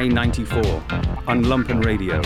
I 94 on Lumpen Radio.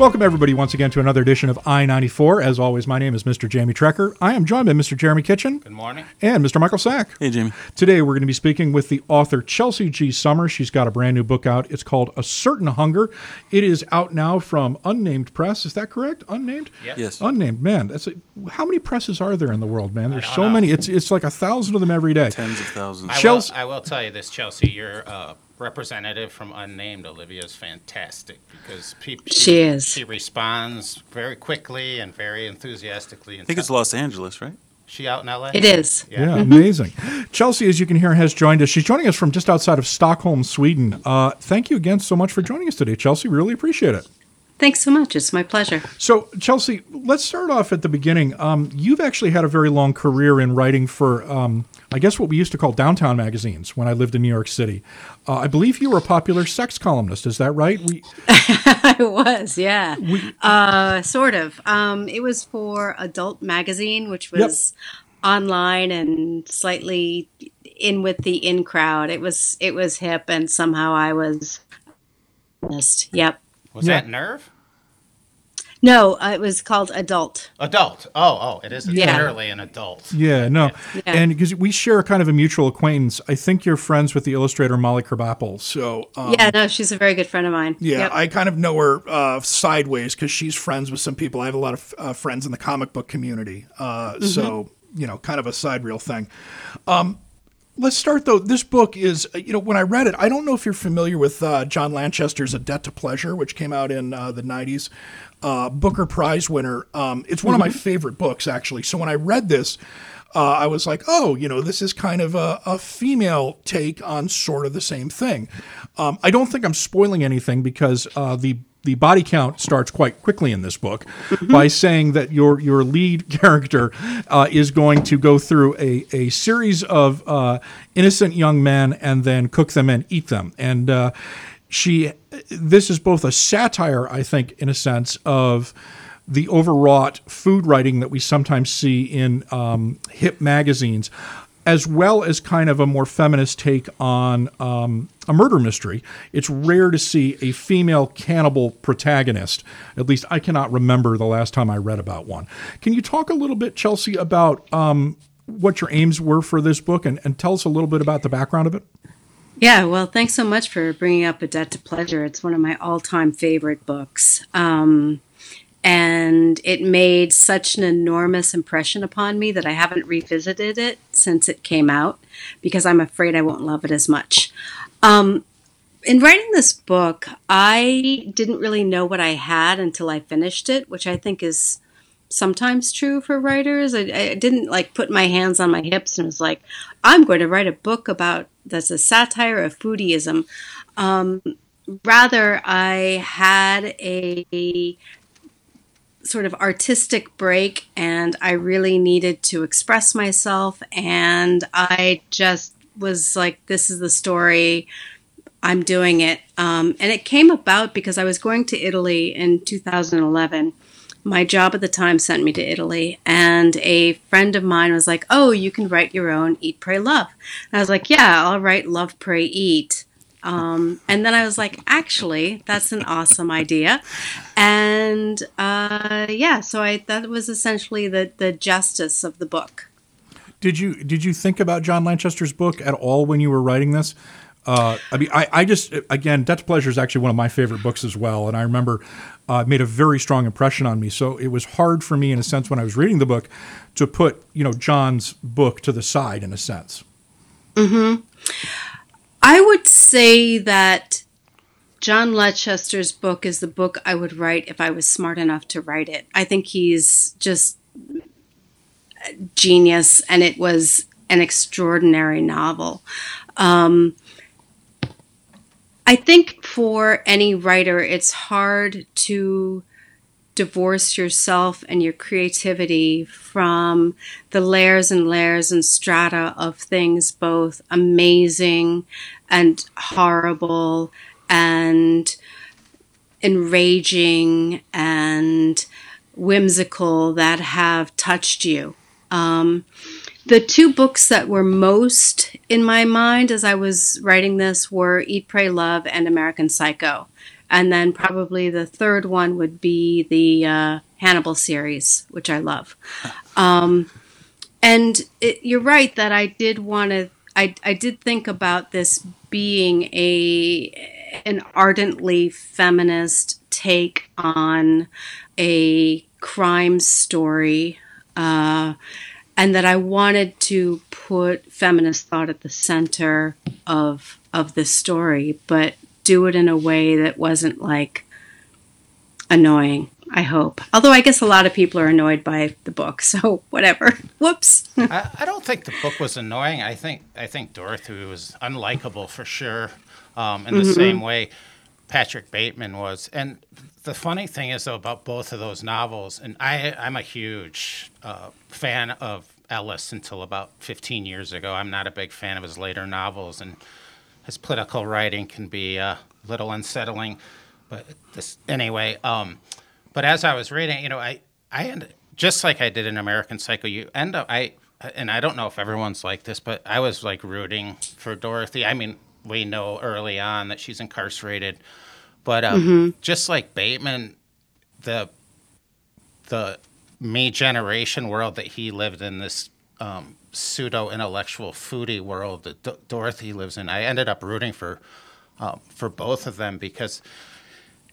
Welcome, everybody, once again to another edition of I 94. As always, my name is Mr. Jamie Trecker. I am joined by Mr. Jeremy Kitchen. Good morning. And Mr. Michael Sack. Hey, Jamie. Today, we're going to be speaking with the author Chelsea G. Summers. She's got a brand new book out. It's called A Certain Hunger. It is out now from Unnamed Press. Is that correct? Unnamed? Yes. Yes. Unnamed. Man, that's a, how many presses are there in the world, man? There's don't so know. many. It's it's like a thousand of them every day. Tens of thousands. I will, I will tell you this, Chelsea. Your uh, representative from Unnamed, Olivia, is fantastic because pe- She is. She responds very quickly and very enthusiastically. I think it's Los Angeles, right? She out in L.A. It is. Yeah, amazing. Chelsea, as you can hear, has joined us. She's joining us from just outside of Stockholm, Sweden. Uh, thank you again so much for joining us today, Chelsea. Really appreciate it. Thanks so much. It's my pleasure. So, Chelsea, let's start off at the beginning. Um, you've actually had a very long career in writing for, um, I guess, what we used to call downtown magazines when I lived in New York City. Uh, I believe you were a popular sex columnist. Is that right? We, I was, yeah. uh, sort of. Um, it was for Adult Magazine, which was online and slightly in with the in crowd. It was it was hip, and somehow I was missed. Yep. Was Yeah. that Nerve? No, uh, it was called Adult. Adult. Oh, oh, it is Yeah. literally an adult. yeah, no. Yeah. And because we share kind of a mutual acquaintance, I think you're friends with the illustrator Molly Crabapple. So, um, yeah, no, she's a very good friend of mine. Yeah, Yep. I kind of know her uh, sideways because she's friends with some people. I have a lot of uh, friends in the comic book community, uh, so you know, kind of a side reel thing. Um, let's start though. This book is, uh, you know, when I read it, I don't know if you're familiar with uh, John Lanchester's A Debt to Pleasure, which came out in uh, the '90s. Uh, Booker Prize winner. Um, it's one of my favorite books, actually. So when I read this, uh, I was like, oh, you know, this is kind of a, a female take on sort of the same thing. Um, I don't think I'm spoiling anything because uh, the the body count starts quite quickly in this book by saying that your your lead character uh, is going to go through a, a series of uh, innocent young men and then cook them and eat them. And uh, she this is both a satire i think in a sense of the overwrought food writing that we sometimes see in um, hip magazines, as well as kind of a more feminist take on um, a murder mystery. It's rare to see a female cannibal protagonist. At least I cannot remember the last time I read about one. Can you talk a little bit, Chelsea, about um, what your aims were for this book and, and tell us a little bit about the background of it? Yeah, well, thanks so much for bringing up A Debt to Pleasure. It's one of my all time favorite books. Um, and it made such an enormous impression upon me that I haven't revisited it since it came out because I'm afraid I won't love it as much. Um, in writing this book, I didn't really know what I had until I finished it, which I think is sometimes true for writers. I, I didn't like put my hands on my hips and was like, I'm going to write a book about that's a satire of foodieism. Um, rather, I had a sort of artistic break and I really needed to express myself. And I just was like, this is the story. I'm doing it. Um, and it came about because I was going to Italy in 2011. My job at the time sent me to Italy, and a friend of mine was like, Oh, you can write your own Eat, Pray, Love. And I was like, Yeah, I'll write Love, Pray, Eat. Um, and then I was like, Actually, that's an awesome idea. And uh, yeah, so I that was essentially the, the justice of the book. Did you did you think about John Lanchester's book at all when you were writing this? Uh, I mean, I, I just again, Debt to Pleasure is actually one of my favorite books as well, and I remember uh, made a very strong impression on me. So it was hard for me, in a sense, when I was reading the book, to put you know John's book to the side, in a sense. Hmm. I would say that John Lanchester's book is the book I would write if I was smart enough to write it. I think he's just genius, and it was an extraordinary novel. Um, I think for any writer, it's hard to divorce yourself and your creativity from the layers and layers and strata of things both amazing and horrible and enraging and whimsical that have touched you. Um, the two books that were most in my mind as I was writing this were Eat, Pray, Love and American Psycho. And then probably the third one would be the uh, Hannibal series, which I love. Um, and it, you're right that I did want to. I, I did think about this being a an ardently feminist take on a crime story, uh, and that I wanted to put feminist thought at the center of of the story, but do it in a way that wasn't like annoying. I hope. Although I guess a lot of people are annoyed by the book, so whatever. Whoops. I, I, don't think the book was annoying. I think I think Dorothy was unlikable for sure. Um, in the mm-hmm. same way, Patrick Bateman was. And the funny thing is though about both of those novels, and I I'm a huge uh, fan of Ellis until about 15 years ago. I'm not a big fan of his later novels, and his political writing can be a little unsettling. But this anyway. Um, but as I was reading, you know, I I just like I did in American Psycho. You end up I and I don't know if everyone's like this, but I was like rooting for Dorothy. I mean, we know early on that she's incarcerated, but um, mm-hmm. just like Bateman, the the me generation world that he lived in, this um, pseudo intellectual foodie world that D- Dorothy lives in, I ended up rooting for um, for both of them because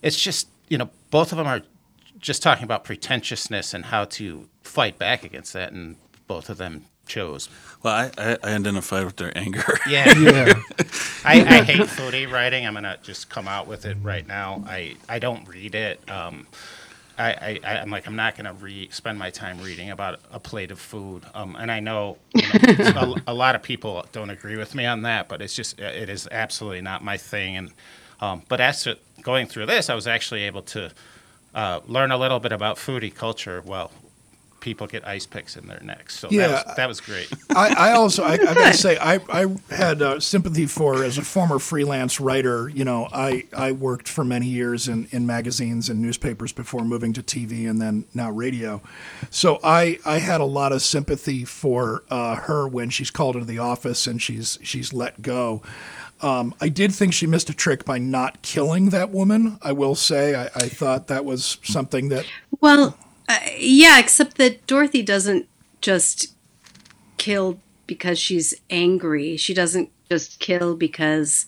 it's just you know both of them are just talking about pretentiousness and how to fight back against that, and both of them chose. Well, I, I, I identify with their anger. Yeah, yeah. I, I, hate foodie writing. I'm gonna just come out with it right now. I, I don't read it. Um, I, I, am like, I'm not going to re- spend my time reading about a plate of food. Um, and I know, you know a, a, lot of people don't agree with me on that, but it's just, it is absolutely not my thing. And, um, but as to going through this, I was actually able to uh, learn a little bit about foodie culture. Well, people get ice picks in their necks, so yeah, that was, that was great. I, I also I, I gotta say I I had uh, sympathy for as a former freelance writer. You know, I I worked for many years in in magazines and newspapers before moving to TV and then now radio. So I I had a lot of sympathy for uh, her when she's called into the office and she's she's let go. Um, I did think she missed a trick by not killing that woman. I will say, I, I thought that was something that. Well, uh, yeah, except that Dorothy doesn't just kill because she's angry. She doesn't just kill because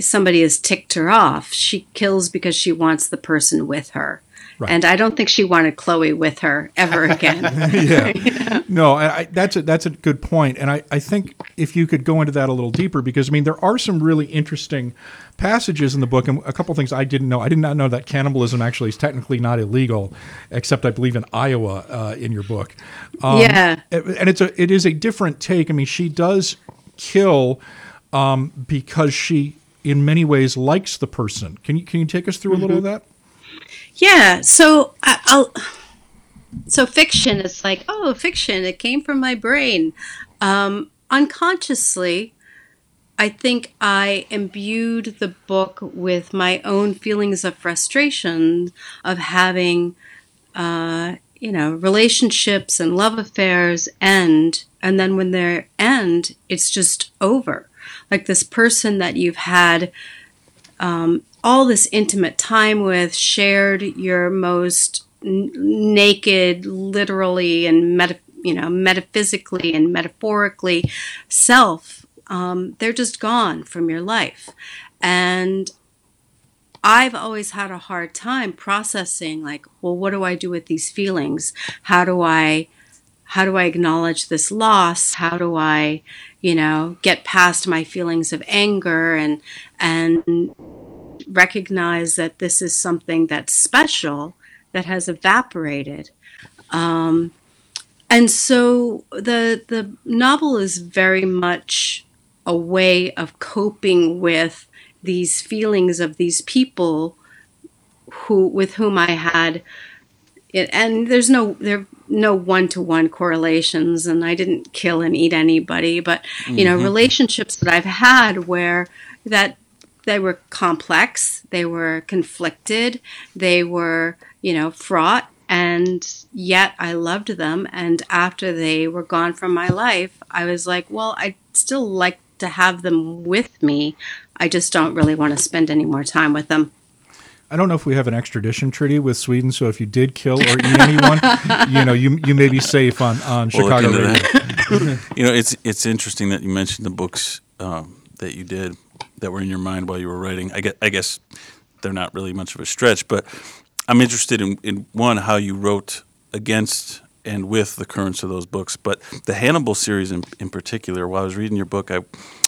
somebody has ticked her off. She kills because she wants the person with her. Right. And I don't think she wanted Chloe with her ever again. yeah. No, I, that's a that's a good point, and I, I think if you could go into that a little deeper, because I mean there are some really interesting passages in the book, and a couple things I didn't know. I did not know that cannibalism actually is technically not illegal, except I believe in Iowa uh, in your book. Um, yeah, and it's a it is a different take. I mean, she does kill um, because she, in many ways, likes the person. Can you can you take us through mm-hmm. a little of mm-hmm. that? Yeah. So I, will So fiction is like, oh, fiction. It came from my brain. Um, unconsciously, I think I imbued the book with my own feelings of frustration of having, uh, you know, relationships and love affairs end, and then when they end, it's just over. Like this person that you've had um, all this intimate time with, shared your most n- naked, literally and meta, you know, metaphysically and metaphorically self, um, they're just gone from your life. And I've always had a hard time processing, like, well, what do I do with these feelings? How do I how do I acknowledge this loss? How do I, you know, get past my feelings of anger and and recognize that this is something that's special that has evaporated. Um, and so the the novel is very much a way of coping with these feelings of these people who with whom I had it, and there's no there no one to one correlations and I didn't kill and eat anybody but mm-hmm. you know mm-hmm. relationships that I've had where that they were complex, they were conflicted, they were, you know, fraught, and yet I loved them. And after they were gone from my life, I was like, well, I still like to have them with me. I just don't really want to spend any more time with them. I don't know if we have an extradition treaty with Sweden, so if you did kill or eat anyone, you know, you you may be safe on on We'll Chicago into radio. that. you know, it's it's interesting that you mentioned the books um, that you did that were in your mind while you were writing. I guess, I guess they're not really much of a stretch, but I'm interested in, in one how you wrote against and with the currents of those books. But the Hannibal series in, in particular, while I was reading your book, I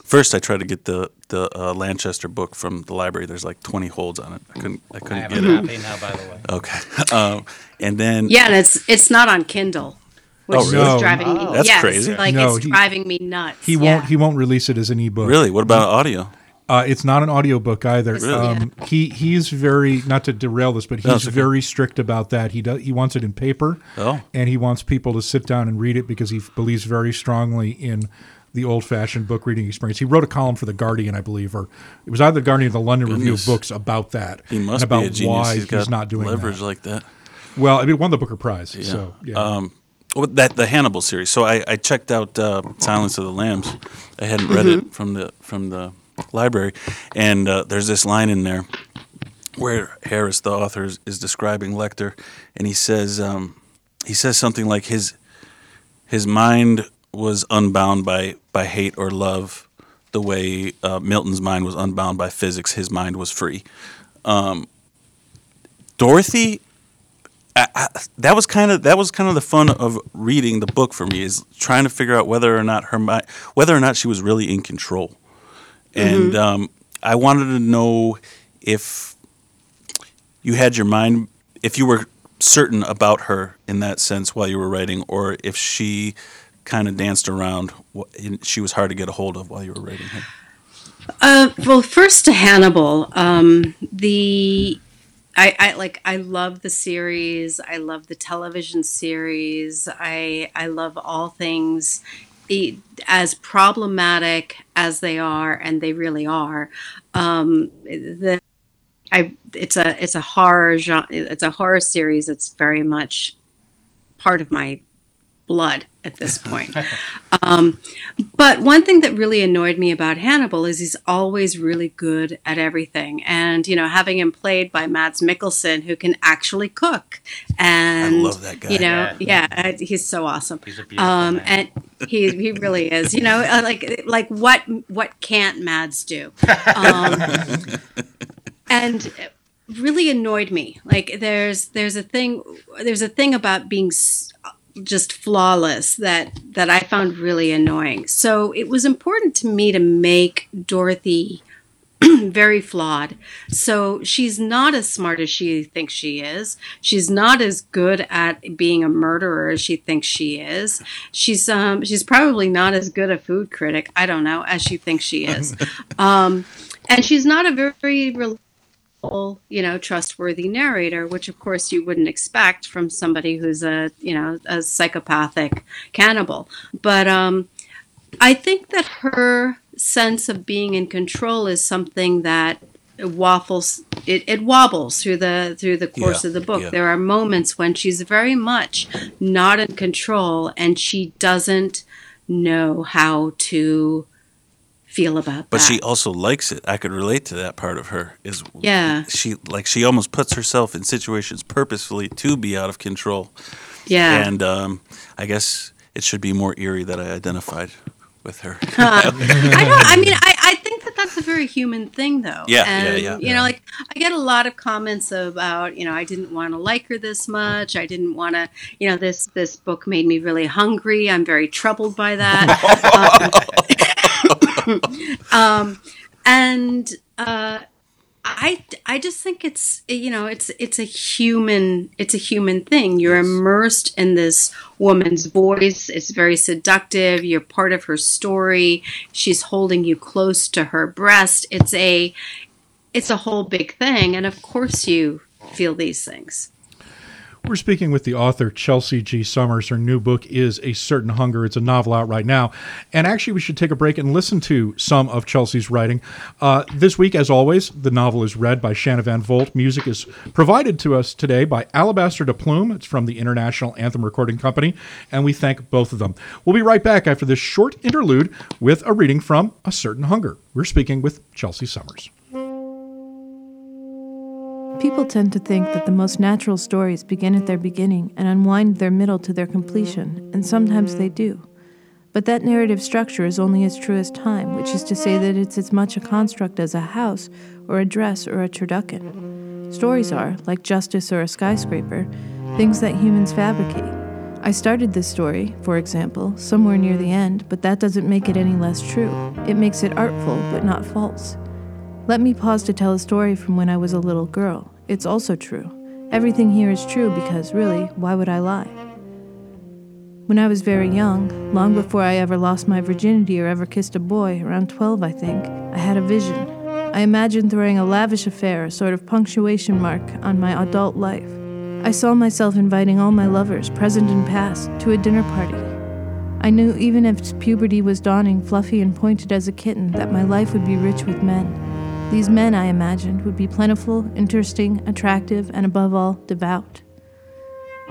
first I tried to get the the uh, Lanchester book from the library. There's like 20 holds on it. I couldn't I I couldn't have get a it. copy now, by the way. Okay, um, and then Yeah, and it's it's not on Kindle, which Oh, really? is driving me. Oh. That's yes, crazy. Like No, it's he- driving me nuts. He yeah. won't he won't release it as an ebook. really, what about audio? Uh, it's not an audiobook either. Really? Um, he he's very not to derail this, but he's very strict about that. He does he wants it in paper, Oh. and he wants people to sit down and read it because he believes very strongly in the old fashioned book reading experience. He wrote a column for the Guardian, I believe, or it was either the Guardian or the London Review of Books about that. He and must about be a genius. why he's he's, got not doing leverage that. like that. Well, I mean, it won the Booker Prize. So yeah. Um, well, that the Hannibal series. So I, I checked out uh, Silence of the Lambs. I hadn't read Mm-hmm. it from the from the library, and uh, there's this line in there where Harris, the author, is, is describing Lecter, and he says um, he says something like his his mind was unbound by by hate or love, the way uh, Milton's mind was unbound by physics. His mind was free. Um, Dorothy I, I, that was kind of that was kind of the fun of reading the book for me is trying to figure out whether or not her mind, whether or not she was really in control, and um, I wanted to know if you had your mind if you were certain about her in that sense while you were writing, or if she kind of danced around. She was hard to get a hold of while you were writing her. Uh, well, first to Hannibal. Um, the I, I like I love the series. I love the television series. I I love all things as problematic as they are, and they really are. Um, the I it's a it's a horror genre, it's a horror series. It's very much part of my blood at this point. um, but one thing that really annoyed me about Hannibal is he's always really good at everything, and you know, having him played by Mads Mikkelsen, who can actually cook, and I love that guy. You know, Yeah. yeah, he's so awesome. He's a beautiful um, man. and he he really is. You know, uh, like like what what can't Mads do? Um, and really annoyed me. Like there's there's a thing there's a thing about being s- just flawless that that I found really annoying. So it was important to me to make Dorothy very flawed. So she's not as smart as she thinks she is. She's not as good at being a murderer as she thinks she is. She's um she's probably not as good a food critic, I don't know, as she thinks she is. um and she's not a very you know, trustworthy narrator, which of course you wouldn't expect from somebody who's a, you know, a psychopathic cannibal. But um I think that her sense of being in control is something that waffles it, it wobbles through the through the course Yeah, of the book yeah. there are moments when she's very much not in control and she doesn't know how to feel about But that she also likes it. I could relate to that part of her. Is Yeah. she like she almost puts herself in situations purposefully to be out of control. yeah And um, I guess it should be more eerie that I identified with her. I don't. I mean, I, I think that that's a very human thing, though. Yeah, yeah, yeah. You know, like I get a lot of comments about, you know, I didn't want to like her this much. I didn't want to, you know, this this book made me really hungry. I'm very troubled by that. um, um, and uh, I I just think it's you know it's it's a human it's a human thing. You're immersed in this woman's voice. It's very seductive. You're part of her story. She's holding you close to her breast. It's a it's a whole big thing, and of course you feel these things. We're speaking with the author, Chelsea G. Summers. Her new book is A Certain Hunger. It's a novel out right now. And actually, we should take a break and listen to some of Chelsea's writing. Uh, this week, as always, the novel is read by Shanna Van Volt. Music is provided to us today by Alabaster de Plume. It's from the International Anthem Recording Company. And we thank both of them. We'll be right back after this short interlude with a reading from A Certain Hunger. We're speaking with Chelsea Summers. People tend to think that the most natural stories begin at their beginning and unwind their middle to their completion, and sometimes they do. But that narrative structure is only as true as time, which is to say that it's as much a construct as a house, or a dress, or a turducken. Stories are, like justice or a skyscraper, things that humans fabricate. I started this story, for example, somewhere near the end, but that doesn't make it any less true. It makes it artful, but not false. Let me pause to tell a story from when I was a little girl. It's also true. Everything here is true because, really, why would I lie? When I was very young, long before I ever lost my virginity or ever kissed a boy, around 12, I think, I had a vision. I imagined throwing a lavish affair, a sort of punctuation mark, on my adult life. I saw myself inviting all my lovers, present and past, to a dinner party. I knew even if puberty was dawning, fluffy and pointed as a kitten, that my life would be rich with men. These men, I imagined, would be plentiful, interesting, attractive, and above all, devout.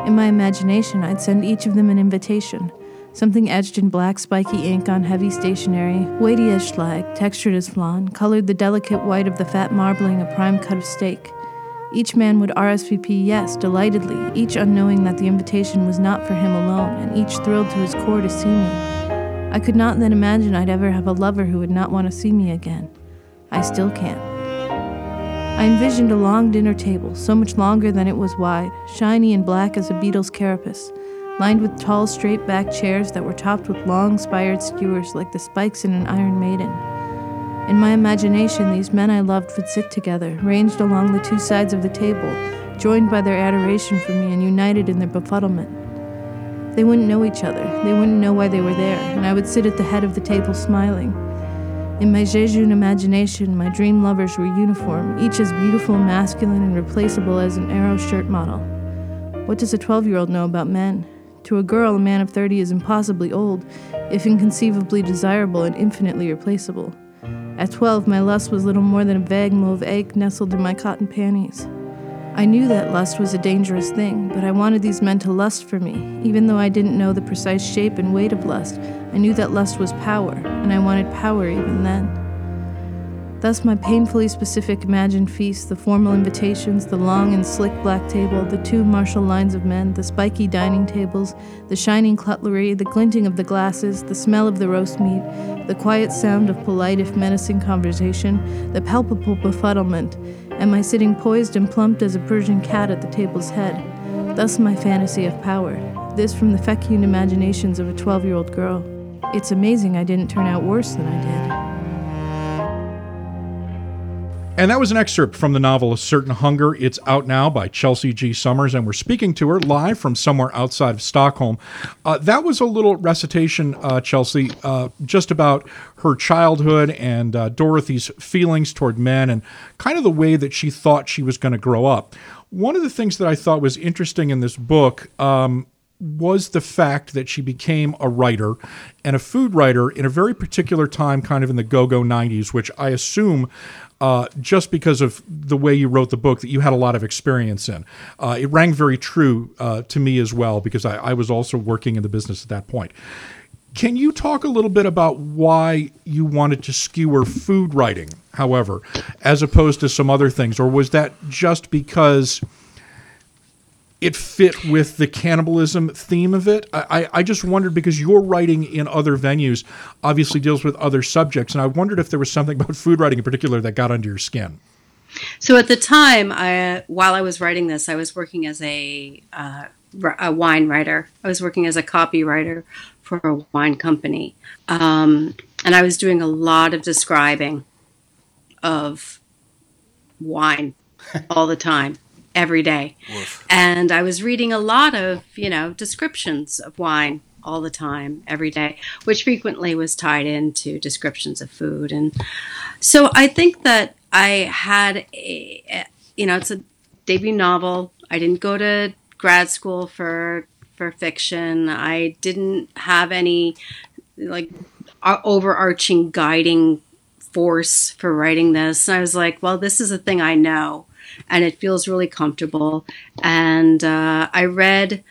In my imagination, I'd send each of them an invitation, something etched in black spiky ink on heavy stationery, weighty as slag, textured as flan, colored the delicate white of the fat marbling a prime cut of steak. Each man would RSVP yes, delightedly, each unknowing that the invitation was not for him alone, and each thrilled to his core to see me. I could not then imagine I'd ever have a lover who would not want to see me again. I still can't. I envisioned a long dinner table, so much longer than it was wide, shiny and black as a beetle's carapace, lined with tall, straight backed chairs that were topped with long, spired skewers like the spikes in an Iron Maiden. In my imagination, these men I loved would sit together, ranged along the two sides of the table, joined by their adoration for me and united in their befuddlement. They wouldn't know each other, they wouldn't know why they were there, and I would sit at the head of the table smiling. In my Jejun imagination, my dream lovers were uniform, each as beautiful, masculine, and replaceable as an arrow shirt model. What does a 12 year old know about men? To a girl, a man of 30 is impossibly old, if inconceivably desirable and infinitely replaceable. At 12, my lust was little more than a vague mauve egg nestled in my cotton panties. I knew that lust was a dangerous thing, but I wanted these men to lust for me. Even though I didn't know the precise shape and weight of lust, I knew that lust was power, and I wanted power even then. Thus, my painfully specific imagined feast, the formal invitations, the long and slick black table, the two martial lines of men, the spiky dining tables, the shining cutlery, the glinting of the glasses, the smell of the roast meat, the quiet sound of polite if menacing conversation, the palpable befuddlement, and my sitting poised and plumped as a Persian cat at the table's head. Thus my fantasy of power. This from the fecund imaginations of a 12 year old girl. It's amazing I didn't turn out worse than I did. And that was an excerpt from the novel A Certain Hunger. It's out now by Chelsea G. Summers, and we're speaking to her live from somewhere outside of Stockholm. Uh, that was a little recitation, uh, Chelsea, uh, just about her childhood and uh, Dorothy's feelings toward men and kind of the way that she thought she was going to grow up. One of the things that I thought was interesting in this book um, was the fact that she became a writer and a food writer in a very particular time, kind of in the go go 90s, which I assume uh, just because of the way you wrote the book that you had a lot of experience in. Uh, it rang very true uh, to me as well because I, I, was also working in the business at that point. Can you talk a little bit about why you wanted to skewer food writing, however, as opposed to some other things? Or was that just because it fit with the cannibalism theme of it. I, I just wondered because your writing in other venues obviously deals with other subjects, and I wondered if there was something about food writing in particular that got under your skin. So at the time, I, while I was writing this, I was working as a, uh, a wine writer. I was working as a copywriter for a wine company, um, and I was doing a lot of describing of wine all the time every day. And I was reading a lot of, you know, descriptions of wine all the time, every day, which frequently was tied into descriptions of food. And so I think that I had a, you know, it's a debut novel. I didn't go to grad school for for fiction. I didn't have any like overarching guiding force for writing this. And I was like, well, this is a thing I know, and it feels really comfortable. And uh, I read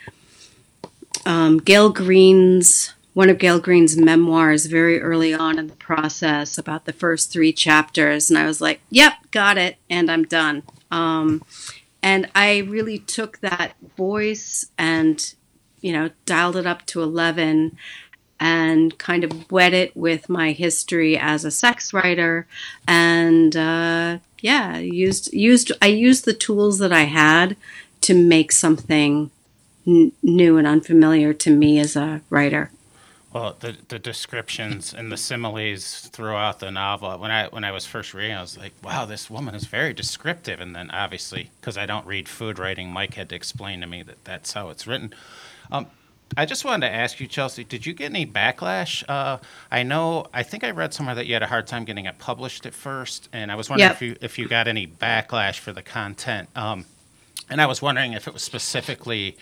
um, Gael Greene's one of Gael Greene's memoirs very early on in the process about the first three chapters, and I was like, "Yep, got it," and I'm done. Um, and I really took that voice and you know dialed it up to eleven and kind of wet it with my history as a sex writer and uh, yeah used used i used the tools that i had to make something n- new and unfamiliar to me as a writer Well, the, the descriptions and the similes throughout the novel. When I when I was first reading, I was like, "Wow, this woman is very descriptive." And then, obviously, because I don't read food writing, Mike had to explain to me that that's how it's written. Um, I just wanted to ask you, Chelsea, did you get any backlash? Uh, I know, I think I read somewhere that you had a hard time getting it published at first, and I was wondering Yep. if you if you got any backlash for the content. Um, and I was wondering if it was specifically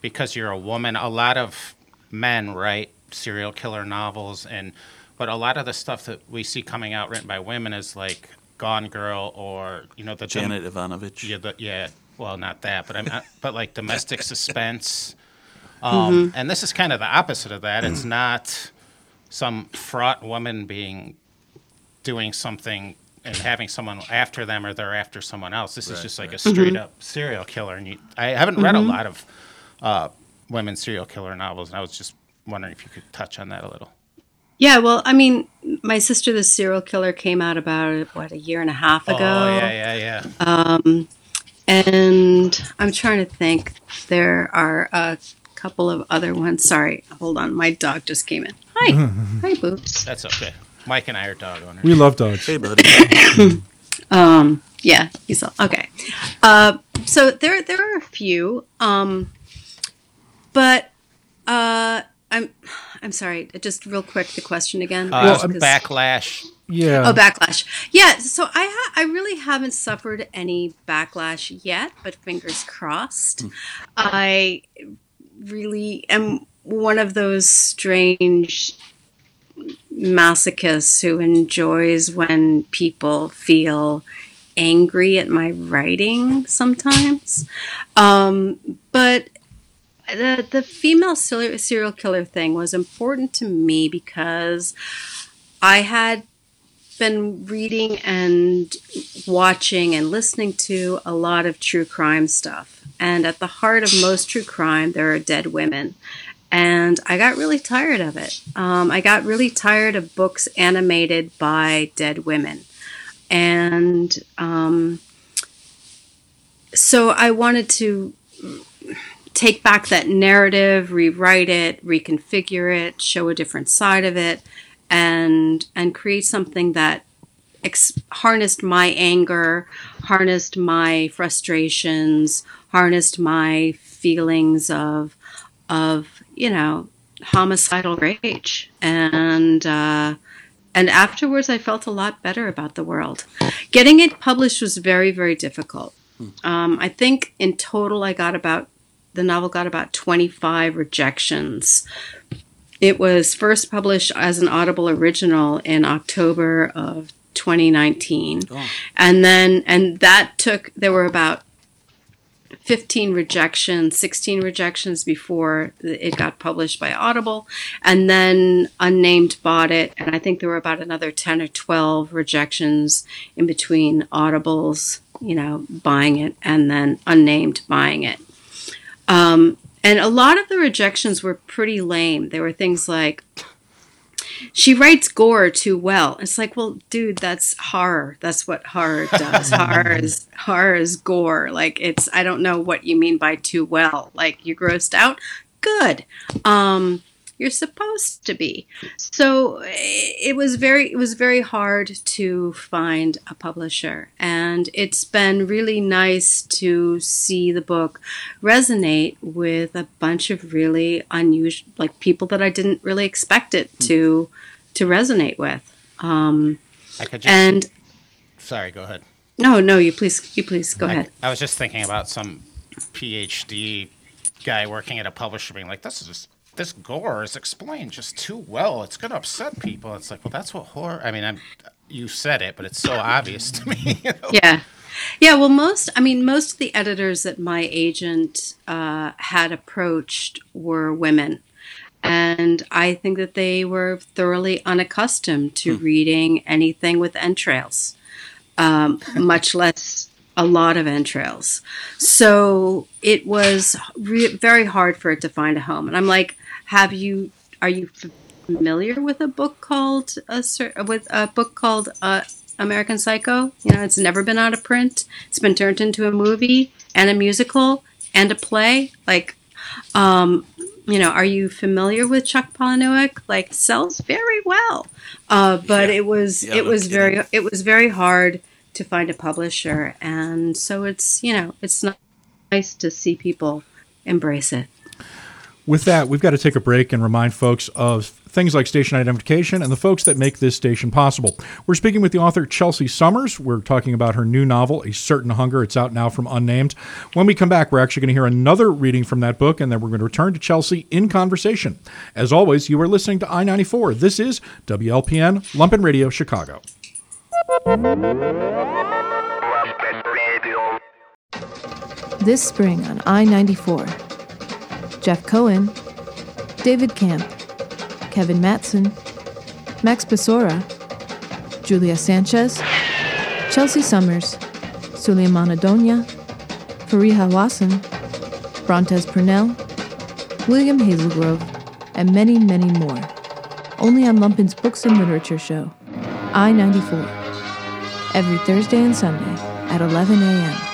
because you're a woman. A lot of men write serial killer novels, and but a lot of the stuff that we see coming out written by women is like Gone Girl or you know the Janet Evanovich. yeah, the, yeah. Well, not that, but I'm, uh, but like domestic suspense. Um, mm-hmm. And this is kind of the opposite of that. It's not some fraught woman being doing something and having someone after them or they're after someone else. This is just like a straight mm-hmm. up serial killer. And you, I haven't read a mm-hmm. lot of uh, women serial killer novels, and I was just wondering if you could touch on that a little. yeah well i mean my sister the serial killer came out about what a year and a half oh, ago Oh yeah, yeah, yeah. Um, and i'm trying to think there are a couple of other ones sorry hold on my dog just came in hi hi boobs That's okay. Mike and I are dog owners. We love dogs. Hey, buddy. Yeah, he's all, okay. Uh, so there, there are a few, um, but uh, I'm, I'm sorry. Just real quick, the question again. Uh, Just 'cause- backlash. Yeah. Oh, backlash. Yeah. So I, ha- I really haven't suffered any backlash yet, but fingers crossed. I really am one of those strange masochists who enjoys when people feel angry at my writing sometimes. Um, but the the female serial serial killer thing was important to me because I had been reading and watching and listening to a lot of true crime stuff. And at the heart of most true crime, there are dead women. And I got really tired of it. Um, I got really tired of books animated by dead women. And um, so I wanted to take back that narrative, rewrite it, reconfigure it, show a different side of it, and and create something that ex- harnessed my anger, harnessed my frustrations, harnessed my feelings of of you know homicidal rage, and uh, and afterwards I felt a lot better about the world. Getting it published was very very difficult. Um, I think in total I got about the novel got about 25 rejections. It was first published as an Audible original in October of 2019. And then and that took there were about 15 rejections, 16 rejections before it got published by Audible, and then Unnamed bought it, and I think there were about another 10 or 12 rejections in between Audibles, you know, buying it and then Unnamed buying it. Um, and a lot of the rejections were pretty lame. There were things like, she writes gore too well. It's like, well, dude, that's horror. That's what horror does. horror is horror is gore. Like it's I don't know what you mean by too well. Like you grossed out? Good. Um you're supposed to be. So eh, it was very it was very hard to find a publisher and it's been really nice to see the book resonate with a bunch of really unusual like people that I didn't really expect it to to resonate with. Um I could just. and sorry, go ahead. no, no, you please you please go I, ahead. I was just thinking about some PhD guy working at a publisher being like, "This is just, this gore is explained just too well. It's gonna upset people." It's like, well, that's what horror. I mean, I'm, you said it, but it's so obvious to me. You know? Yeah. Yeah, well, most, I mean, most of the editors that my agent uh, had approached were women. And I think that they were thoroughly unaccustomed to reading anything with entrails, um, much less a lot of entrails. So it was re- very hard for it to find a home. And I'm like, have you, are you familiar with a book called, a, with a book called, uh, American Psycho. You know, it's never been out of print. It's been turned into a movie and a musical and a play. Like, um, you know, are you familiar with Chuck Palahniuk? Like, sells very well. Uh, but Yeah. it was Yeah, it no was very kidding. it was very hard to find a publisher, and so it's you know it's not nice to see people embrace it. With that, we've got to take a break and remind folks of things like station identification and the folks that make this station possible. We're speaking with the author Chelsea Summers. We're talking about her new novel, A Certain Hunger. It's out now from Unnamed. When we come back, we're actually going to hear another reading from that book, and then we're going to return to Chelsea in conversation. As always, you are listening to I 94. This is WLPN Lumpen Radio, Chicago. This spring on I 94. Jeff Cohen, David Camp, Kevin Matson, Max Besora, Julia Sanchez, Chelsea Summers, Suleimana Donya, Fariha Wasson, Brontez Purnell, William Hazelgrove, and many, many more. Only on Lumpen's Books and Literature Show, I 94. Every Thursday and Sunday at 11 a.m.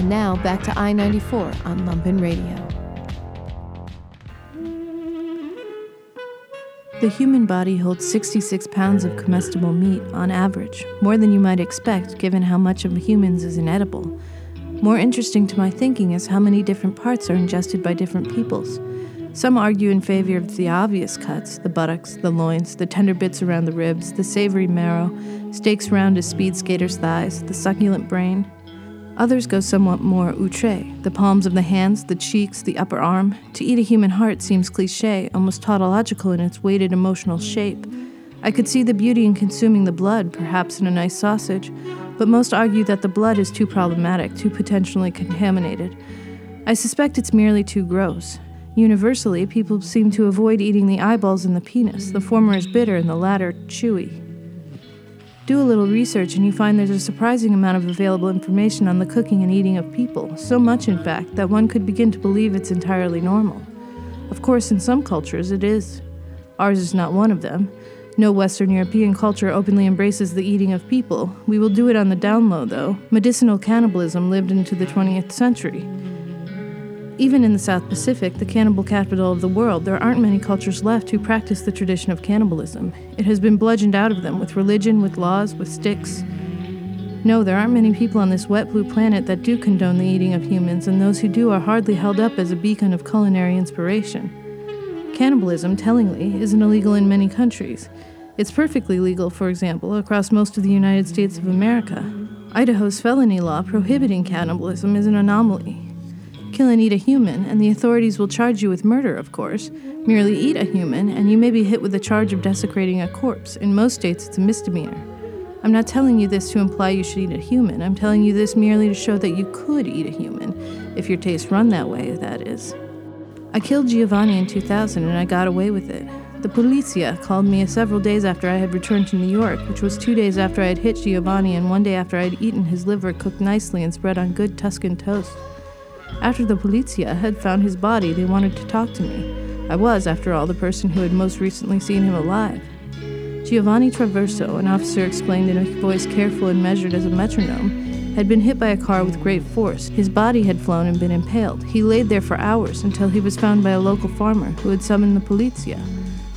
And now back to I 94 on Lumpen Radio. The human body holds 66 pounds of comestible meat on average, more than you might expect given how much of humans is inedible. More interesting to my thinking is how many different parts are ingested by different peoples. Some argue in favor of the obvious cuts the buttocks, the loins, the tender bits around the ribs, the savory marrow, steaks round as speed skaters' thighs, the succulent brain. Others go somewhat more outre, the palms of the hands, the cheeks, the upper arm. To eat a human heart seems cliche, almost tautological in its weighted emotional shape. I could see the beauty in consuming the blood, perhaps in a nice sausage, but most argue that the blood is too problematic, too potentially contaminated. I suspect it's merely too gross. Universally, people seem to avoid eating the eyeballs and the penis. The former is bitter and the latter chewy. Do a little research and you find there's a surprising amount of available information on the cooking and eating of people, so much, in fact, that one could begin to believe it's entirely normal. Of course, in some cultures it is. Ours is not one of them. No Western European culture openly embraces the eating of people. We will do it on the down low, though. Medicinal cannibalism lived into the 20th century. Even in the South Pacific, the cannibal capital of the world, there aren't many cultures left who practice the tradition of cannibalism. It has been bludgeoned out of them with religion, with laws, with sticks. No, there aren't many people on this wet blue planet that do condone the eating of humans, and those who do are hardly held up as a beacon of culinary inspiration. Cannibalism, tellingly, isn't illegal in many countries. It's perfectly legal, for example, across most of the United States of America. Idaho's felony law prohibiting cannibalism is an anomaly. Kill and eat a human, and the authorities will charge you with murder, of course. Merely eat a human, and you may be hit with the charge of desecrating a corpse. In most states, it's a misdemeanor. I'm not telling you this to imply you should eat a human. I'm telling you this merely to show that you could eat a human, if your tastes run that way, that is. I killed Giovanni in 2000 and I got away with it. The Polizia called me several days after I had returned to New York, which was two days after I had hit Giovanni and one day after I had eaten his liver cooked nicely and spread on good Tuscan toast. After the Polizia had found his body, they wanted to talk to me. I was, after all, the person who had most recently seen him alive. Giovanni Traverso, an officer explained in a voice careful and measured as a metronome, had been hit by a car with great force. His body had flown and been impaled. He laid there for hours until he was found by a local farmer who had summoned the Polizia.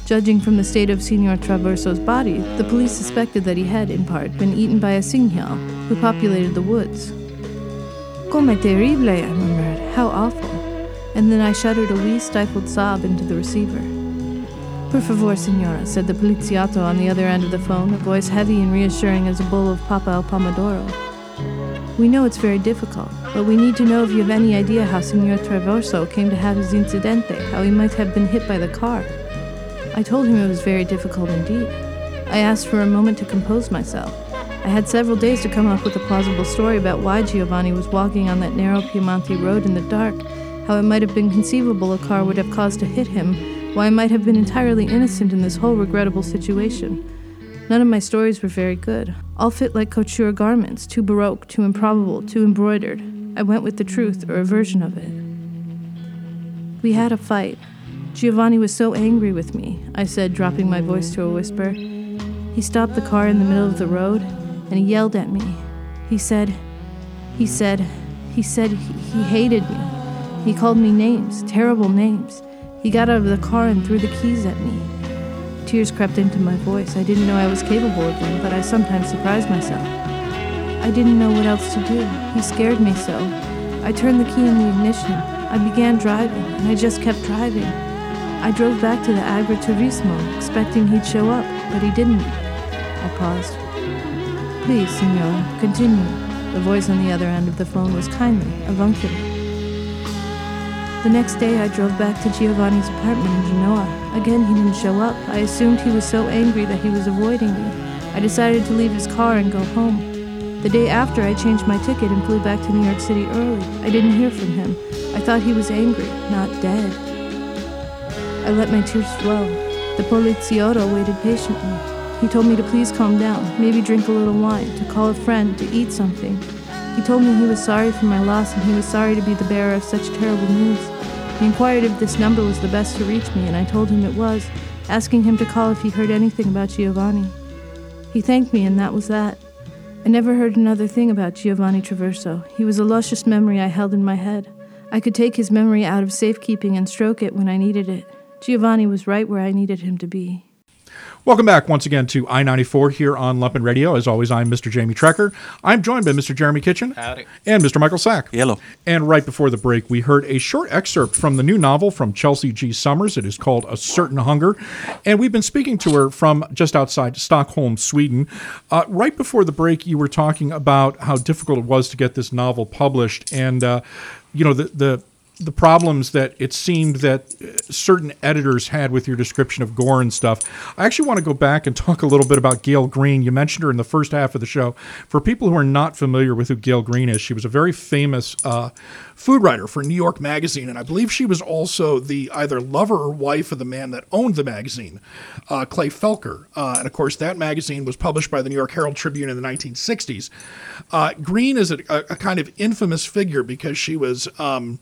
Judging from the state of Signor Traverso's body, the police suspected that he had, in part, been eaten by a signal who populated the woods. Come terrible, I murmured. How awful. And then I shuddered a wee stifled sob into the receiver. Per favor, signora, said the poliziotto on the other end of the phone, a voice heavy and reassuring as a bowl of Pappa al Pomodoro. We know it's very difficult, but we need to know if you have any idea how Signor Traverso came to have his incidente, how he might have been hit by the car. I told him it was very difficult indeed. I asked for a moment to compose myself. I had several days to come up with a plausible story about why Giovanni was walking on that narrow Piemonte road in the dark, how it might have been conceivable a car would have caused to hit him, why I might have been entirely innocent in this whole regrettable situation. None of my stories were very good. All fit like couture garments, too baroque, too improbable, too embroidered. I went with the truth, or a version of it. We had a fight. Giovanni was so angry with me, I said, dropping my voice to a whisper. He stopped the car in the middle of the road and he yelled at me. He said, he said, he said he, he hated me. He called me names, terrible names. He got out of the car and threw the keys at me. Tears crept into my voice. I didn't know I was capable of them, but I sometimes surprised myself. I didn't know what else to do. He scared me so. I turned the key in the ignition. I began driving, and I just kept driving. I drove back to the Agriturismo, expecting he'd show up, but he didn't. I paused. Please, Signora, continue. The voice on the other end of the phone was kindly, avuncular. The next day, I drove back to Giovanni's apartment in Genoa. Again, he didn't show up. I assumed he was so angry that he was avoiding me. I decided to leave his car and go home. The day after, I changed my ticket and flew back to New York City early. I didn't hear from him. I thought he was angry, not dead. I let my tears flow. The poliziotto waited patiently. He told me to please calm down, maybe drink a little wine, to call a friend, to eat something. He told me he was sorry for my loss and he was sorry to be the bearer of such terrible news. He inquired if this number was the best to reach me, and I told him it was, asking him to call if he heard anything about Giovanni. He thanked me, and that was that. I never heard another thing about Giovanni Traverso. He was a luscious memory I held in my head. I could take his memory out of safekeeping and stroke it when I needed it. Giovanni was right where I needed him to be. Welcome back once again to I 94 here on Lumpen Radio. As always, I'm Mr. Jamie Trecker. I'm joined by Mr. Jeremy Kitchen Howdy. and Mr. Michael Sack. Yellow. And right before the break, we heard a short excerpt from the new novel from Chelsea G. Summers. It is called A Certain Hunger. And we've been speaking to her from just outside Stockholm, Sweden. Uh, right before the break, you were talking about how difficult it was to get this novel published. And, uh, you know, the, the the problems that it seemed that uh, certain editors had with your description of gore and stuff. I actually want to go back and talk a little bit about Gael Greene. You mentioned her in the first half of the show. For people who are not familiar with who Gael Greene is, she was a very famous uh, food writer for New York Magazine, and I believe she was also the either lover or wife of the man that owned the magazine, uh, Clay Felker. Uh, and of course, that magazine was published by the New York Herald Tribune in the 1960s. Uh, Greene is a, a, kind of infamous figure because she was. Um,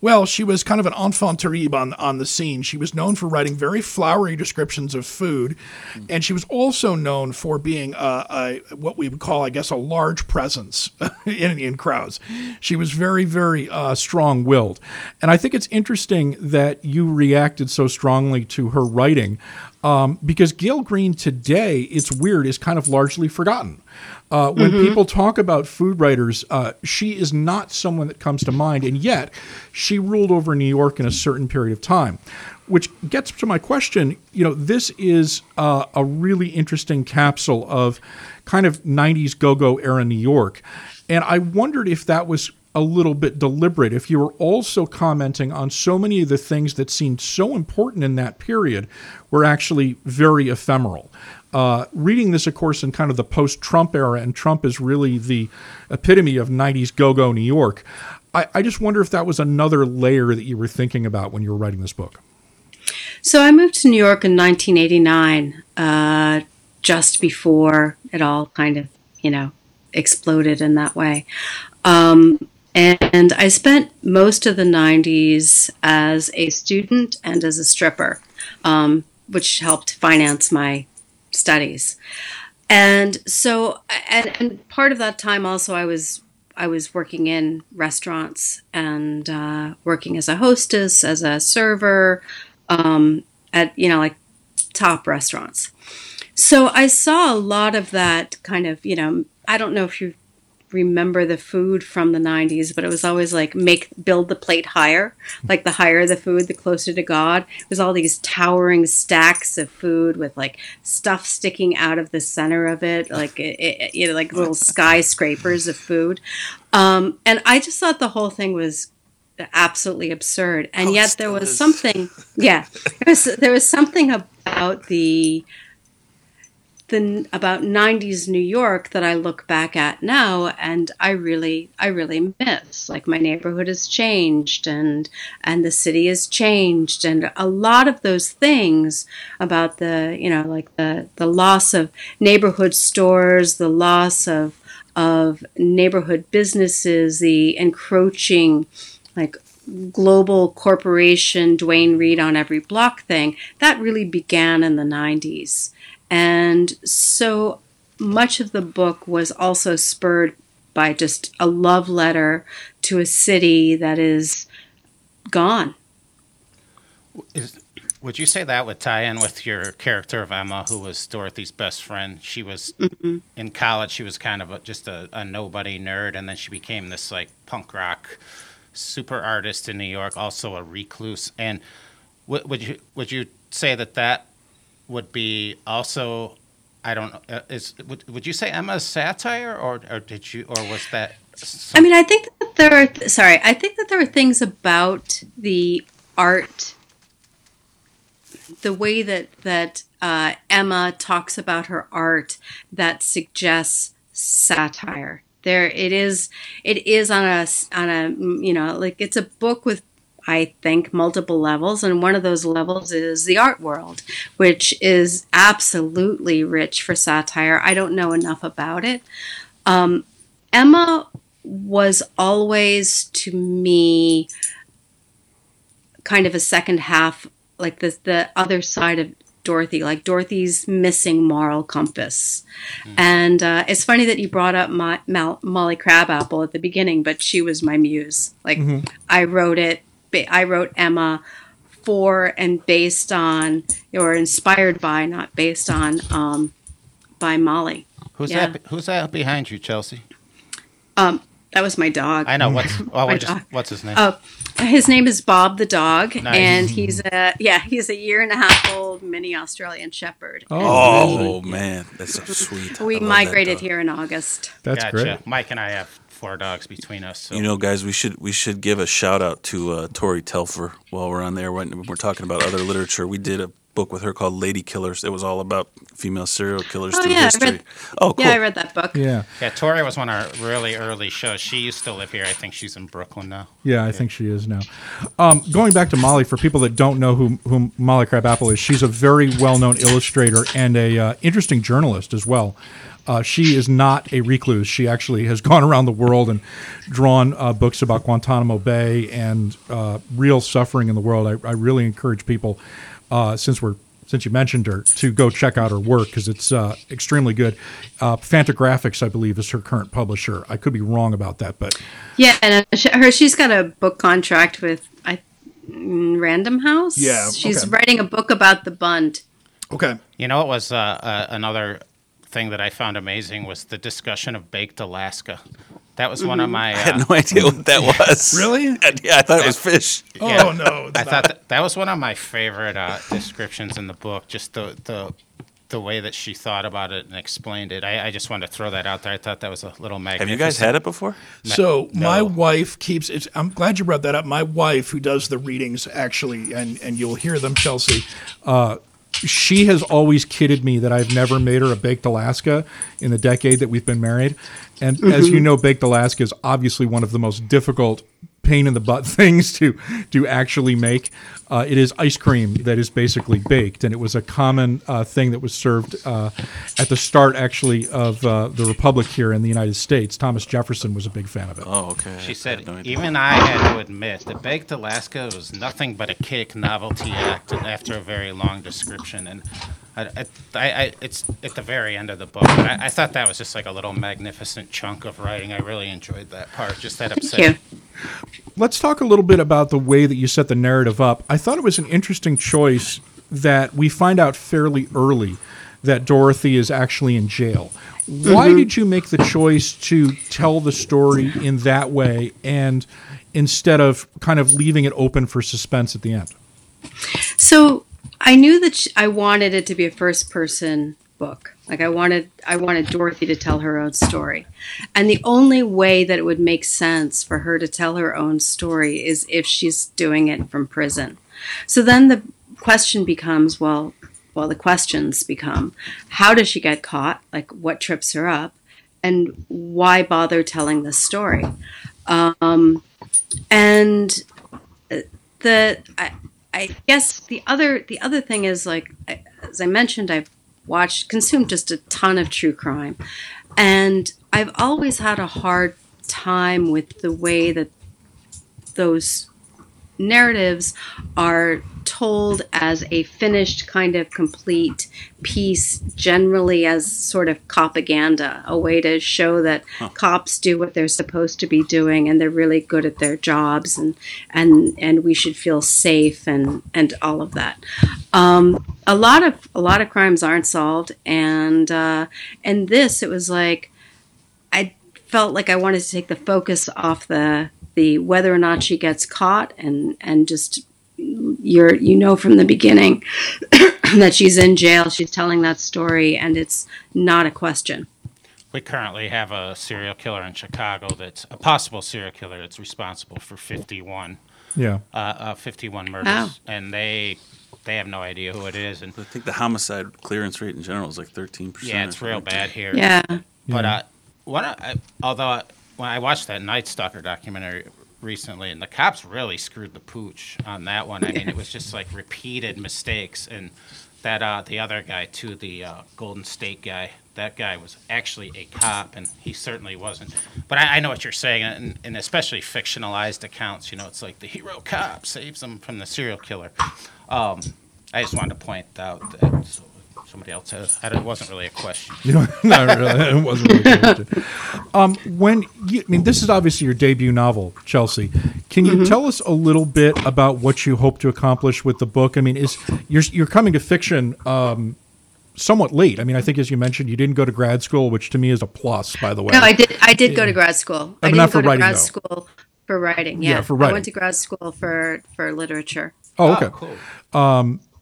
well, she was kind of an enfant terrible on, on the scene. She was known for writing very flowery descriptions of food, and she was also known for being a what we would call, I guess, a large presence in, in crowds. She was very, very uh, strong willed. And I think it's interesting that you reacted so strongly to her writing um, because Gael Greene today, it's weird, is kind of largely forgotten. Uh, when mm-hmm. people talk about food writers, uh, she is not someone that comes to mind, and yet she ruled over New York in a certain period of time. Which gets to my question. You know, this is uh, a really interesting capsule of kind of 90s go go era New York. And I wondered if that was a little bit deliberate, if you were also commenting on so many of the things that seemed so important in that period were actually very ephemeral. Uh, reading this, of course, in kind of the post Trump era, and Trump is really the epitome of 90s go go New York. I, I, just wonder if that was another layer that you were thinking about when you were writing this book. So I moved to New York in 1989, uh, just before it all kind of, you know, exploded in that way. Um, and I spent most of the 90s as a student and as a stripper, um, which helped finance my studies. And so, and, and part of that time also, I was I was working in restaurants and uh, working as a hostess, as a server, um, at you know like top restaurants. So I saw a lot of that kind of you know I don't know if you remember the food from the 90s, but it was always like make build the plate higher. Like the higher the food, the closer to God. It was all these towering stacks of food with like stuff sticking out of the center of it, like it, it, you know, like little skyscrapers of food. Um, and I just thought the whole thing was absolutely absurd. And Oh, yet there was is. something, yeah, there was, there was something about the the about 90s New York that I look back at now and I really I really miss. Like my neighborhood has changed and and the city has changed and a lot of those things about the you know like the the loss of neighborhood stores the loss of of neighborhood businesses the encroaching like global corporation Duane Reade on every block thing that really began in the 90s and so much of the book was also spurred by just a love letter to a city that is gone. Is, would you say that would tie in with your character of Emma, who was Dorothy's best friend? She was mm-hmm. in college. She was kind of a, just a, a nobody nerd, and then she became this like punk rock super artist in New York, also a recluse. And w- would you would you say that that would be also? I don't know. uh, Is would, would you say Emma's satire, or or did you, or was that? I mean, I think that there are, th- sorry, I think that there are things about the art, the way that, that uh, Emma talks about her art that suggests satire. There, it is, it is on a, on a, you know, like it's a book with I think, multiple levels. And one of those levels is the art world, which is absolutely rich for satire. I don't know enough about it. Um, Emma was always, to me, kind of a second half, like the, the other side of Dorothy, like Dorothy's missing moral compass. And uh, it's funny that you brought up my, Mal, Molly Crabapple at the beginning, but she was my muse. Like I wrote it, I wrote Emma for and based on, or inspired by, not based on, um, by Molly. Who's Yeah. that? Who's that behind you, Chelsea? Um, that was my dog. I know what's. Oh, My just, dog. what's his name? Oh, his name is Bob the dog, Nice. and he's a yeah, he's a year and a half old mini Australian Shepherd. And Oh man, that's so sweet. we I that migrated here in August. That's gotcha. great. Mike and I have four dogs between us. So. You know, guys, we should we should give a shout out to uh, Tori Telfer while we're on there. When we're talking about other literature, we did a book with her called Lady Killers. It was all about female serial killers Oh, through yeah, I history. read- oh, cool. Yeah, I read that book. Yeah. Yeah, Tori was one of our really early shows. She used to live here. I think she's in Brooklyn now. Yeah, I think she is now. Um, going back to Molly, for people that don't know who, who Molly Crabapple is, she's a very well-known illustrator and a uh, interesting journalist as well. Uh, she is not a recluse. She actually has gone around the world and drawn uh, books about Guantanamo Bay and uh, real suffering in the world. I, I really encourage people, uh, since we're since you mentioned her, to go check out her work because it's uh, extremely good. Uh, Fantagraphics, I believe, is her current publisher. I could be wrong about that, but Yeah, and uh, her she's got a book contract with I Random House. Yeah, she's okay. writing a book about the Bund. Okay. You know, it was uh, uh, another thing that I found amazing was the discussion of baked Alaska. That was one of my. I had Uh, no idea what that was. Really? yeah, I thought it was fish. yeah, Oh no. I not. thought that, that was one of my favorite uh, descriptions in the book. Just the the the way that she thought about it and explained it. I, I just wanted to throw that out there. I thought that was a little magnificent. Have you guys had it before? So my wife keeps. It's, I'm glad you brought that up. My wife, who does the readings, actually, and and you'll hear them, Chelsea. She has always kidded me that I've never made her a baked Alaska in the decade that we've been married. And as you mm-hmm. know, baked Alaska is obviously one of the most difficult pain in the butt things to to actually make. Uh, it is ice cream that is basically baked, and it was a common uh, thing that was served uh, at the start, actually, of uh, the republic here in the United States. Thomas Jefferson was a big fan of it. Oh, okay. She I said, had no even I had to admit that Baked Alaska was nothing but a cake novelty act after a very long description. And I, I, I, I- it's at the very end of the book. I, I thought that was just like a little magnificent chunk of writing. I really enjoyed that part. Just that Thank upset. you. Let's talk a little bit about the way that you set the narrative up. I thought it was an interesting choice that we find out fairly early that Dorothy is actually in jail. Why mm-hmm. did you make the choice to tell the story in that way and instead of kind of leaving it open for suspense at the end? So I knew that I wanted it to be a first person book. Like I wanted I wanted Dorothy to tell her own story. And the only way that it would make sense for her to tell her own story is if she's doing it from prison. So then the question becomes, well, well the questions become how does she get caught? Like what trips her up? And why bother telling this story? Um, and the I, I guess the other the other thing is like as I mentioned, I've watched consumed just a ton of true crime, and I've always had a hard time with the way that those narratives are told as a finished kind of complete piece generally as sort of propaganda a way to show that cops do what they're supposed to be doing and they're really good at their jobs and and and we should feel safe and and all of that. Um, a lot of a lot of crimes aren't solved and uh, and this it was like I felt like I wanted to take the focus off the the whether or not she gets caught and and just you're you know from the beginning that she's in jail she's telling that story and it's not a question We currently have a serial killer in Chicago that's a possible serial killer that's responsible for 51, Yeah. uh, uh, 51 murders, Wow. and they they have no idea who it is. And I think the homicide clearance rate in general is like 13%. yeah, it's real bad here. yeah But uh, what I, although I, when I watched that Night Stalker documentary recently, and the cops really screwed the pooch on that one. I mean, it was just like repeated mistakes, and that uh, the other guy too, the uh, Golden State guy. That guy was actually a cop, and he certainly wasn't. But I, I know what you're saying, and, and especially fictionalized accounts. You know, it's like the hero cop saves them from the serial killer. Um, I just wanted to point out that somebody else had, had it wasn't really a question. You know, not really. It wasn't really a question. Um, when you, I mean, this is obviously your debut novel, Chelsea. Can you tell us a little bit about what you hope to accomplish with the book? I mean, is you're you're coming to fiction um, somewhat late. I mean, I think as you mentioned, you didn't go to grad school, which to me is a plus, by the way. no i did i did go to grad school I i didn't not go for to writing, grad though. school for writing Yeah, yeah, for i went to grad school for for literature oh, okay. cool.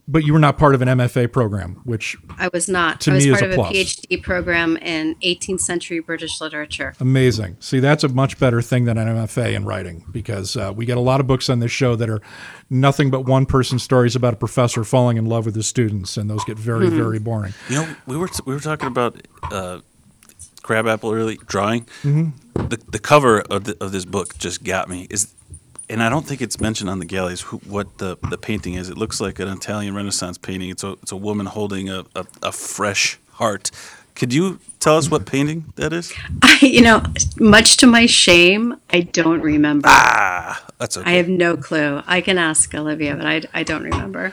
But you were not part of an MFA program, which I was not. To I was me is part a of plus. a PhD program in 18th century British literature. Amazing. See, that's a much better thing than an MFA in writing because uh, we get a lot of books on this show that are nothing but one person stories about a professor falling in love with his students, and those get very, very boring. You know, we were we were talking about uh, crabapple early drawing. Mm-hmm. The the cover of the, of this book just got me. Is and I don't think it's mentioned on the galleys who, what the, the painting is. It looks like an Italian Renaissance painting. It's a it's a woman holding a, a, a fresh heart. Could you tell us what painting that is? I, you know, much to my shame, I don't remember. Ah, that's okay. I have no clue. I can ask Olivia, but I, I don't remember.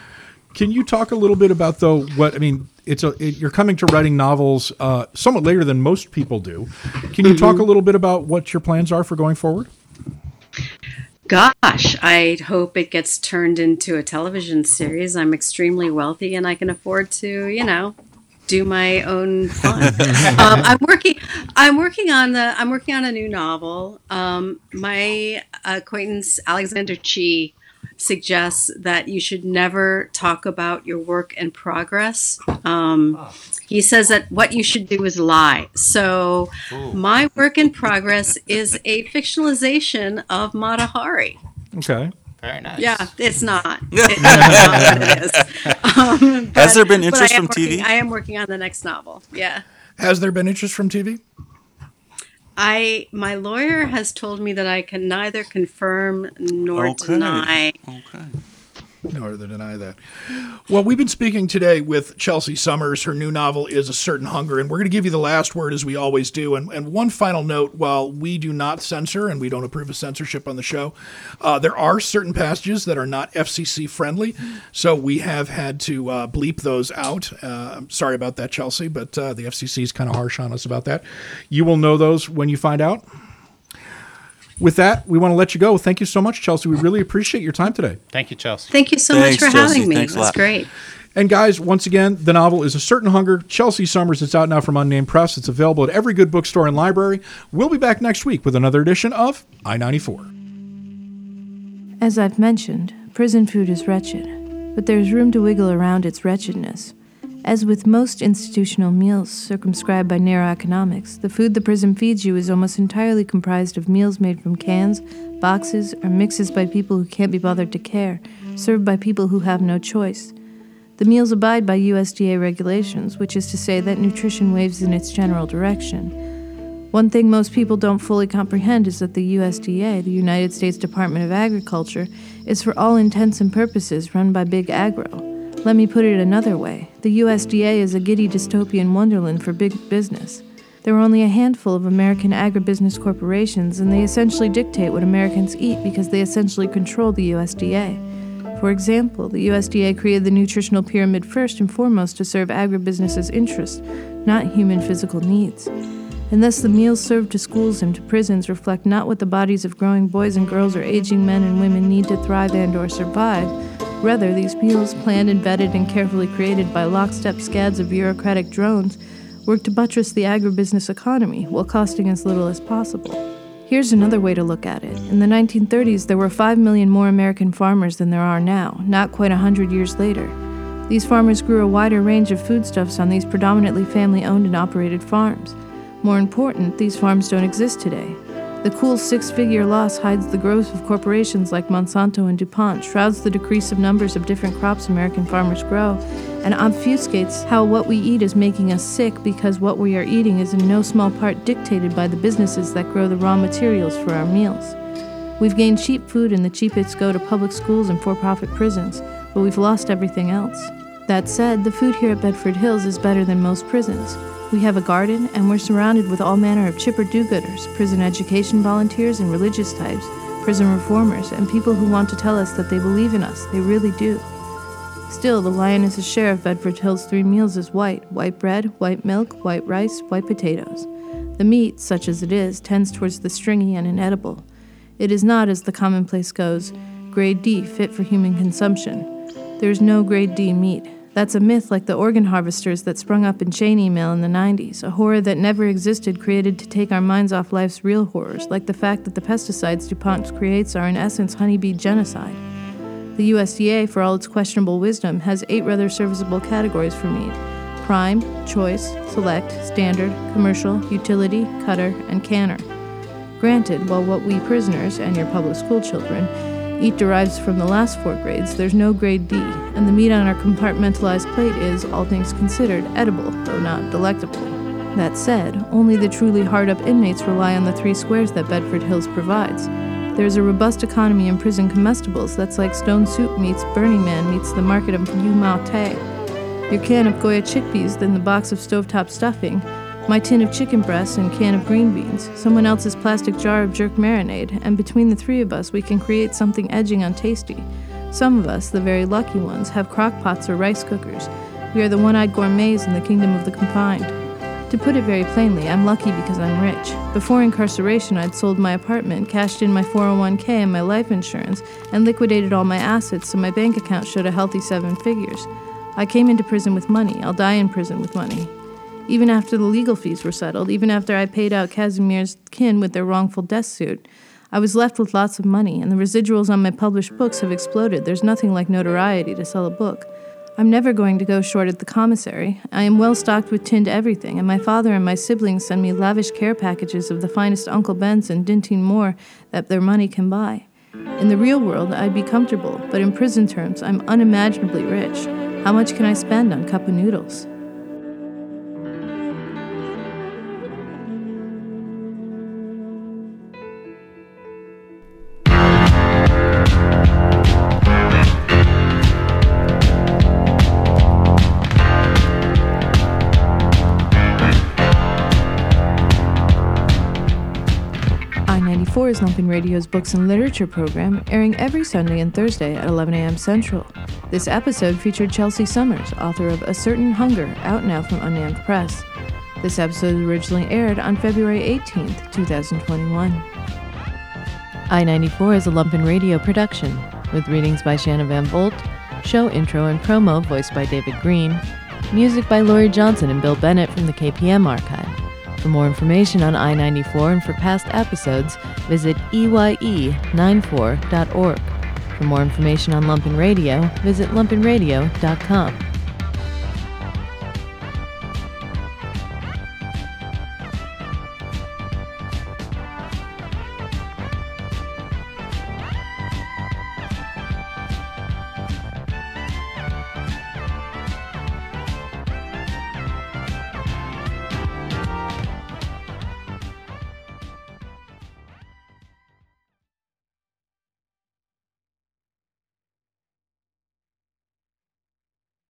Can you talk a little bit about though what I mean? It's a it, you're coming to writing novels uh, somewhat later than most people do. Can you talk a little bit about what your plans are for going forward? Gosh, I hope it gets turned into a television series. I'm extremely wealthy and I can afford to, you know, do my own fun. um, I'm working. I'm working on the. I'm working on a new novel. Um, my acquaintance Alexander Chee suggests that you should never talk about your work in progress. Um, he says that what you should do is lie. So, my work in progress is a fictionalization of Mata Hari. Okay. Very nice. Yeah, it's not. It's not what it is. Um, Has there been interest I am from TV? I am working on the next novel. Yeah. Has there been interest from TV? I my lawyer has told me that I can neither confirm nor Okay. deny. okay. Nor to deny that. Well, we've been speaking today with Chelsea Summers. Her new novel is A Certain Hunger, and we're going to give you the last word as we always do. And, and one final note while we do not censor and we don't approve of censorship on the show, uh, there are certain passages that are not FCC friendly. So we have had to uh, bleep those out. Uh, I'm sorry about that, Chelsea, but uh, the FCC is kind of harsh on us about that. You will know those when you find out. With that, we want to let you go. Thank you so much, Chelsea. We really appreciate your time today. Thank you, Chelsea. Thank you so Thanks, much for Chelsea. having me. Thanks it was great. And guys, once again, the novel is A Certain Hunger, Chelsea Summers. It's out now from Unnamed Press. It's available at every good bookstore and library. We'll be back next week with another edition of I 94. As I've mentioned, prison food is wretched, but there's room to wiggle around its wretchedness. As with most institutional meals circumscribed by narrow economics, the food the prison feeds you is almost entirely comprised of meals made from cans, boxes, or mixes by people who can't be bothered to care, served by people who have no choice. The meals abide by USDA regulations, which is to say that nutrition waves in its general direction. One thing most people don't fully comprehend is that the USDA, the United States Department of Agriculture, is for all intents and purposes run by big agro. Let me put it another way the USDA is a giddy dystopian wonderland for big business. There are only a handful of American agribusiness corporations, and they essentially dictate what Americans eat because they essentially control the USDA. For example, the USDA created the nutritional pyramid first and foremost to serve agribusiness's interests, not human physical needs. And thus, the meals served to schools and to prisons reflect not what the bodies of growing boys and girls or aging men and women need to thrive and/or survive. Rather, these meals, planned and vetted and carefully created by lockstep scads of bureaucratic drones, work to buttress the agribusiness economy while costing as little as possible. Here's another way to look at it. In the 1930s, there were 5 million more American farmers than there are now, not quite a hundred years later. These farmers grew a wider range of foodstuffs on these predominantly family owned and operated farms. More important, these farms don't exist today. The cool six figure loss hides the growth of corporations like Monsanto and DuPont, shrouds the decrease of numbers of different crops American farmers grow, and obfuscates how what we eat is making us sick because what we are eating is in no small part dictated by the businesses that grow the raw materials for our meals. We've gained cheap food and the cheapest go to public schools and for profit prisons, but we've lost everything else. That said, the food here at Bedford Hills is better than most prisons. We have a garden, and we're surrounded with all manner of chipper do gooders, prison education volunteers, and religious types, prison reformers, and people who want to tell us that they believe in us. They really do. Still, the lioness's share of Bedford Hills' three meals is white white bread, white milk, white rice, white potatoes. The meat, such as it is, tends towards the stringy and inedible. It is not, as the commonplace goes, grade D fit for human consumption. There is no grade D meat. That's a myth like the organ harvesters that sprung up in chain email in the 90s, a horror that never existed created to take our minds off life's real horrors, like the fact that the pesticides DuPont creates are in essence honeybee genocide. The USDA, for all its questionable wisdom, has eight rather serviceable categories for meat prime, choice, select, standard, commercial, utility, cutter, and canner. Granted, while what we prisoners, and your public school children, eat derives from the last four grades, there's no grade D, and the meat on our compartmentalized plate is, all things considered, edible, though not delectable. That said, only the truly hard up inmates rely on the three squares that Bedford Hills provides. There's a robust economy in prison comestibles that's like Stone Soup meets Burning Man meets the market of Yu Mao Te. Your can of Goya chickpeas, then the box of stovetop stuffing, my tin of chicken breasts and can of green beans, someone else's plastic jar of jerk marinade, and between the three of us, we can create something edging on tasty. Some of us, the very lucky ones, have crock pots or rice cookers. We are the one eyed gourmets in the kingdom of the confined. To put it very plainly, I'm lucky because I'm rich. Before incarceration, I'd sold my apartment, cashed in my 401k and my life insurance, and liquidated all my assets so my bank account showed a healthy seven figures. I came into prison with money. I'll die in prison with money. Even after the legal fees were settled, even after I paid out Casimir's kin with their wrongful death suit, I was left with lots of money, and the residuals on my published books have exploded. There's nothing like notoriety to sell a book. I'm never going to go short at the commissary. I am well stocked with tinned everything, and my father and my siblings send me lavish care packages of the finest Uncle Ben's and Dinty Moore that their money can buy. In the real world, I'd be comfortable, but in prison terms, I'm unimaginably rich. How much can I spend on cup of noodles? Is Lumpen Radio's books and literature program, airing every Sunday and Thursday at 11 a.m. Central. This episode featured Chelsea Summers, author of A Certain Hunger, out now from Unnamed Press. This episode originally aired on February 18, 2021. I 94 is a Lumpen Radio production, with readings by Shanna Van Volt, Show intro and promo voiced by David Green. Music by Laurie Johnson and Bill Bennett from the KPM archive. For more information on I 94 and for past episodes, visit E EYE94.org. For more information on Lumpen Radio, visit lumpenradio.com.